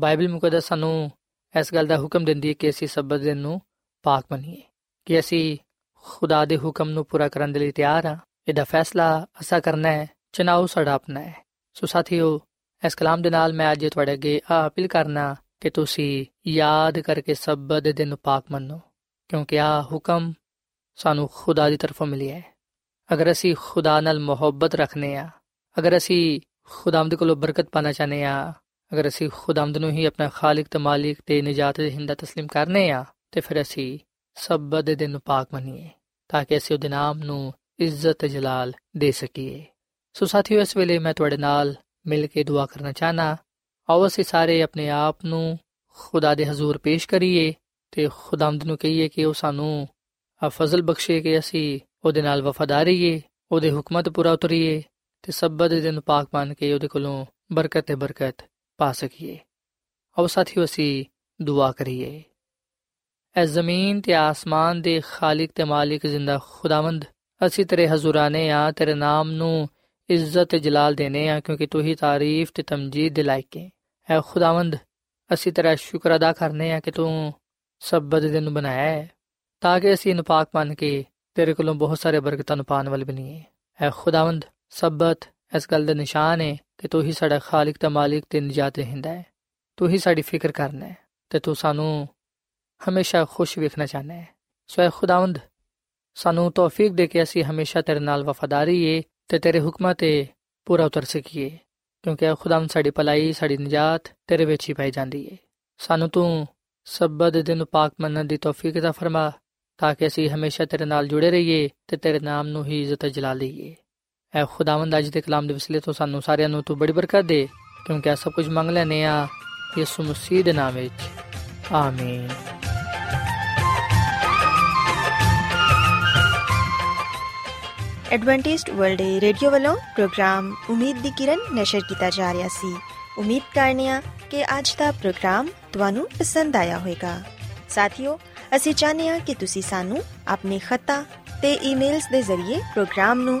ਬਾਈਬਲ ਮੁਕੱਦਸ ਸਾਨੂੰ ਇਸ ਗੱਲ ਦਾ ਹੁਕਮ ਦਿੰਦੀ ਹੈ ਕਿ ਅਸੀਂ ਸਬਤ ਦਿਨ ਨੂੰ ਪਾਕ ਮੰਨੀਏ, ਕਿ ਅਸੀਂ ਖੁਦਾ ਦੇ ਹੁਕਮ ਨੂੰ ਪੂਰਾ ਕਰਨ ਦੇ ਲਈ ਤਿਆਰ ਹਾਂ। ਇਹਦਾ ਫੈਸਲਾ ਅਸਾ ਕਰਨਾ ਹੈ ਚਨਾਉ ਸਾਡਾ ਆਪਣਾ ਹੈ। ਸੋ ਸਾਥੀਓ, ਇਸ ਕਲਾਮ ਦੇ ਨਾਲ ਮੈਂ ਅੱਜ ਤੁਹਾਡੇ ਅੱਗੇ ਆ ਅਪੀਲ ਕਰਨਾ ਕਿ ਤੁਸੀਂ ਯਾਦ ਕਰਕੇ ਸਬਤ ਦੇ ਦਿਨ ਨੂੰ ਪਾਕ ਮੰਨੋ, ਕਿਉਂਕਿ ਆ ਹੁਕਮ ਸਾਨੂੰ ਖੁਦਾ ਦੀ ਤਰਫੋਂ ਮਿਲਿਆ ਹੈ। ਅਗਰ ਅਸੀਂ ਖੁਦਾ ਨਾਲ ਮੁਹੱਬਤ ਰੱਖਨੇ ਆ ਅਗਰ ਅਸੀਂ ਖੁਦਾਵੰਦ ਕੋਲੋਂ ਬਰਕਤ ਪਾਣਾ ਚਾਹਨੇ ਆ ਅਗਰ ਅਸੀਂ ਖੁਦਾਵੰਦ ਨੂੰ ਹੀ ਆਪਣਾ ਖਾਲਕ ਤੇ ਮਾਲਿਕ ਤੇ ਨਜਾਤ ਦੇ ਹਿੰਦਾ تسلیم ਕਰਨੇ ਆ ਤੇ ਫਿਰ ਅਸੀਂ ਸਭ ਦੇ ਨੂੰ ਪਾਕ ਮੰਨੀਏ ਤਾਂ ਕਿ ਅਸੀਂ ਉਹਦੇ ਨਾਮ ਨੂੰ ਇੱਜ਼ਤ ਤੇ ਜਲਾਲ ਦੇ ਸਕੀਏ ਸੋ ਸਾਥੀਓ ਇਸ ਵੇਲੇ ਮੈਂ ਤੁਹਾਡੇ ਨਾਲ ਮਿਲ ਕੇ ਦੁਆ ਕਰਨਾ ਚਾਹਨਾ ਆਓ ਅਸੀਂ ਸਾਰੇ ਆਪਣੇ ਆਪ ਨੂੰ ਖੁਦਾ ਦੇ ਹਜ਼ੂਰ ਪੇਸ਼ ਕਰੀਏ ਤੇ ਖੁਦਾਵੰਦ ਨੂੰ ਕਹੀਏ ਕਿ ਉਹ ਸਾਨੂੰ ਆ ਫਜ਼ਲ ਬਖਸ਼ੇ ਕਿ ਅਸੀਂ ਉਹਦੇ ਨਾਲ ਵਫਾਦਾਰੀਏ ਉਹਦੇ ਹੁਕਮਾਂ ਤੇ ਪੂਰਾ ਉਤਰੀਏ ਤੇ ਸਬਤ ਦੇ ਦਿਨ ਪਾਕ ਮੰਨ ਕੇ ਉਹਦੇ ਕੋਲੋਂ ਬਰਕਤ ਤੇ ਬਰਕਤ ਪਾ ਸਕੀਏ। ਆਓ ਸਾਥੀਓ, ਅਸੀਂ ਦੁਆ ਕਰੀਏ। ਐ ਜ਼ਮੀਨ ਤੇ ਆਸਮਾਨ ਦੇ ਖਾਲਕ ਤੇ ਮਾਲਿਕ ਜ਼ਿੰਦਾ ਖੁਦਾਵੰਦ, ਅਸੀਂ ਤੇਰੇ ਹਜ਼ੂਰਾਨੇ ਆ, ਤੇਰੇ ਨਾਮ ਨੂੰ ਇੱਜ਼ਤ ਤੇ ਜਲਾਲ ਦੇਨੇ ਆ, ਕਿਉਂਕਿ ਤੂੰ ਹੀ ਤਾਰੀਫ ਤੇ ਤਮਜੀਦ ਦੇ ਲਾਇਕ ਹੈ ਐ ਖੁਦਾਵੰਦ, ਅਸੀਂ ਤੇਰਾ ਸ਼ੁਕਰ ਅਦਾ ਕਰਨੇ ਆ ਕਿ ਤੂੰ ਸਬਤ ਦੇ ਦਿਨ ਬਣਾਇਆ ਹੈ ਤਾਂ ਕਿ ਅਸੀਂ ਇਹਨੂੰ ਪਾਕ ਮੰਨ ਕੇ ਤੇਰੇ ਕੋਲੋਂ ਬਹੁਤ ਸਾਰੇ ਬਰਕਤਾਂ ਨੂੰ ਪਾਣ ਵਾਲੇ ਬਣੀਏ ਐ ਖੁਦਾਵੰਦ ਸਬਤ ਇਸ ਗੱਲ ਦਾ ਨਿਸ਼ਾਨ ਹੈ ਕਿ ਤੂੰ ਹੀ ਸਾਡਾ ਖਾਲਕ ਤੇ ਮਾਲਿਕ ਤੇ ਨਜਾਤ ਰਹਿੰਦਾ ਹੈ ਤੂੰ ਹੀ ਸਾਡੀ ਫਿਕਰ ਕਰਨਾ ਹੈ ਤੇ ਤੂੰ ਸਾਨੂੰ ਹਮੇਸ਼ਾ ਖੁਸ਼ ਵੇਖਣਾ ਚਾਹਨਾ ਹੈ ਸੋ ਐ ਖੁਦਾਵੰਦ ਸਾਨੂੰ ਤੌਫੀਕ ਦੇ ਕੇ ਅਸੀਂ ਹਮੇਸ਼ਾ ਤੇਰੇ ਨਾਲ ਵਫਾਦਾਰੀ ਏ ਤੇ ਤੇਰੇ ਹੁਕਮਾਂ ਤੇ ਪੂਰਾ ਉਤਰ ਸਕੀਏ ਕਿਉਂਕਿ ਖੁਦਾਵੰਦ ਸਾਡੀ ਭਲਾਈ ਸਾਡੀ ਨਜਾਤ ਤੇਰੇ ਵਿੱਚ ਹੀ ਪਾਈ ਜਾਂਦੀ ਏ ਸਾਨੂੰ ਤੂੰ ਸਬਤ ਦੇ ਦਿਨ ਪਾਕ ਮੰਨਣ ਦੀ ਤੌਫੀਕ عطا ਫਰਮਾ ਤਾਂ ਕਿ ਅਸੀਂ ਹਮੇਸ਼ਾ ਤੇਰੇ ਨਾਲ ਜੁੜੇ ਰਹੀਏ ਤੇ ਤੇਰੇ ਨਾਮ ਨੂੰ ਹੀ ਇੱਜ਼ਤ ਜਲਾਲ ਲਈਏ ਐ ਖੁਦਾਵੰਦ ਅੱਜ ਦੇ ਕਲਾਮ ਦੇ ਵਸਿਲੇ ਤੋਂ ਸਾਨੂੰ ਸਾਰਿਆਂ ਨੂੰ ਤੂੰ ਬੜੀ ਬਰਕਤ ਦੇ, ਕਿਉਂਕਿ ਇਹ ਸਭ ਕੁਝ ਮੰਗ ਲੈਨੇ ਆ ਯਿਸੂ ਮਸੀਹ ਦੇ ਨਾਮ ਵਿੱਚ। ਆਮੀਨ। ਐਡਵੈਂਟਿਸਟ ਵਰਲਡ ਰੇਡੀਓ ਵੱਲੋਂ ਪ੍ਰੋਗਰਾਮ ਉਮੀਦ ਦੀ ਕਿਰਨ ਨਿਸ਼ਰ ਕੀਤਾ ਜਾ ਰਿਹਾ ਸੀ। ਉਮੀਦ ਕਰਨੀਆ ਕਿ ਅੱਜ ਦਾ ਪ੍ਰੋਗਰਾਮ ਤੁਹਾਨੂੰ ਪਸੰਦ ਆਇਆ ਹੋਵੇਗਾ। ਸਾਥੀਓ, ਅਸੀਂ ਚਾਹਨੀਆ ਹਾਂ ਕਿ ਤੁਸੀਂ ਸਾਨੂੰ ਆਪਣੇ ਖਤਾ ਤੇ ਈਮੇਲਸ ਦੇ ਜ਼ਰੀਏ ਪ੍ਰੋਗਰਾਮ ਨੂੰ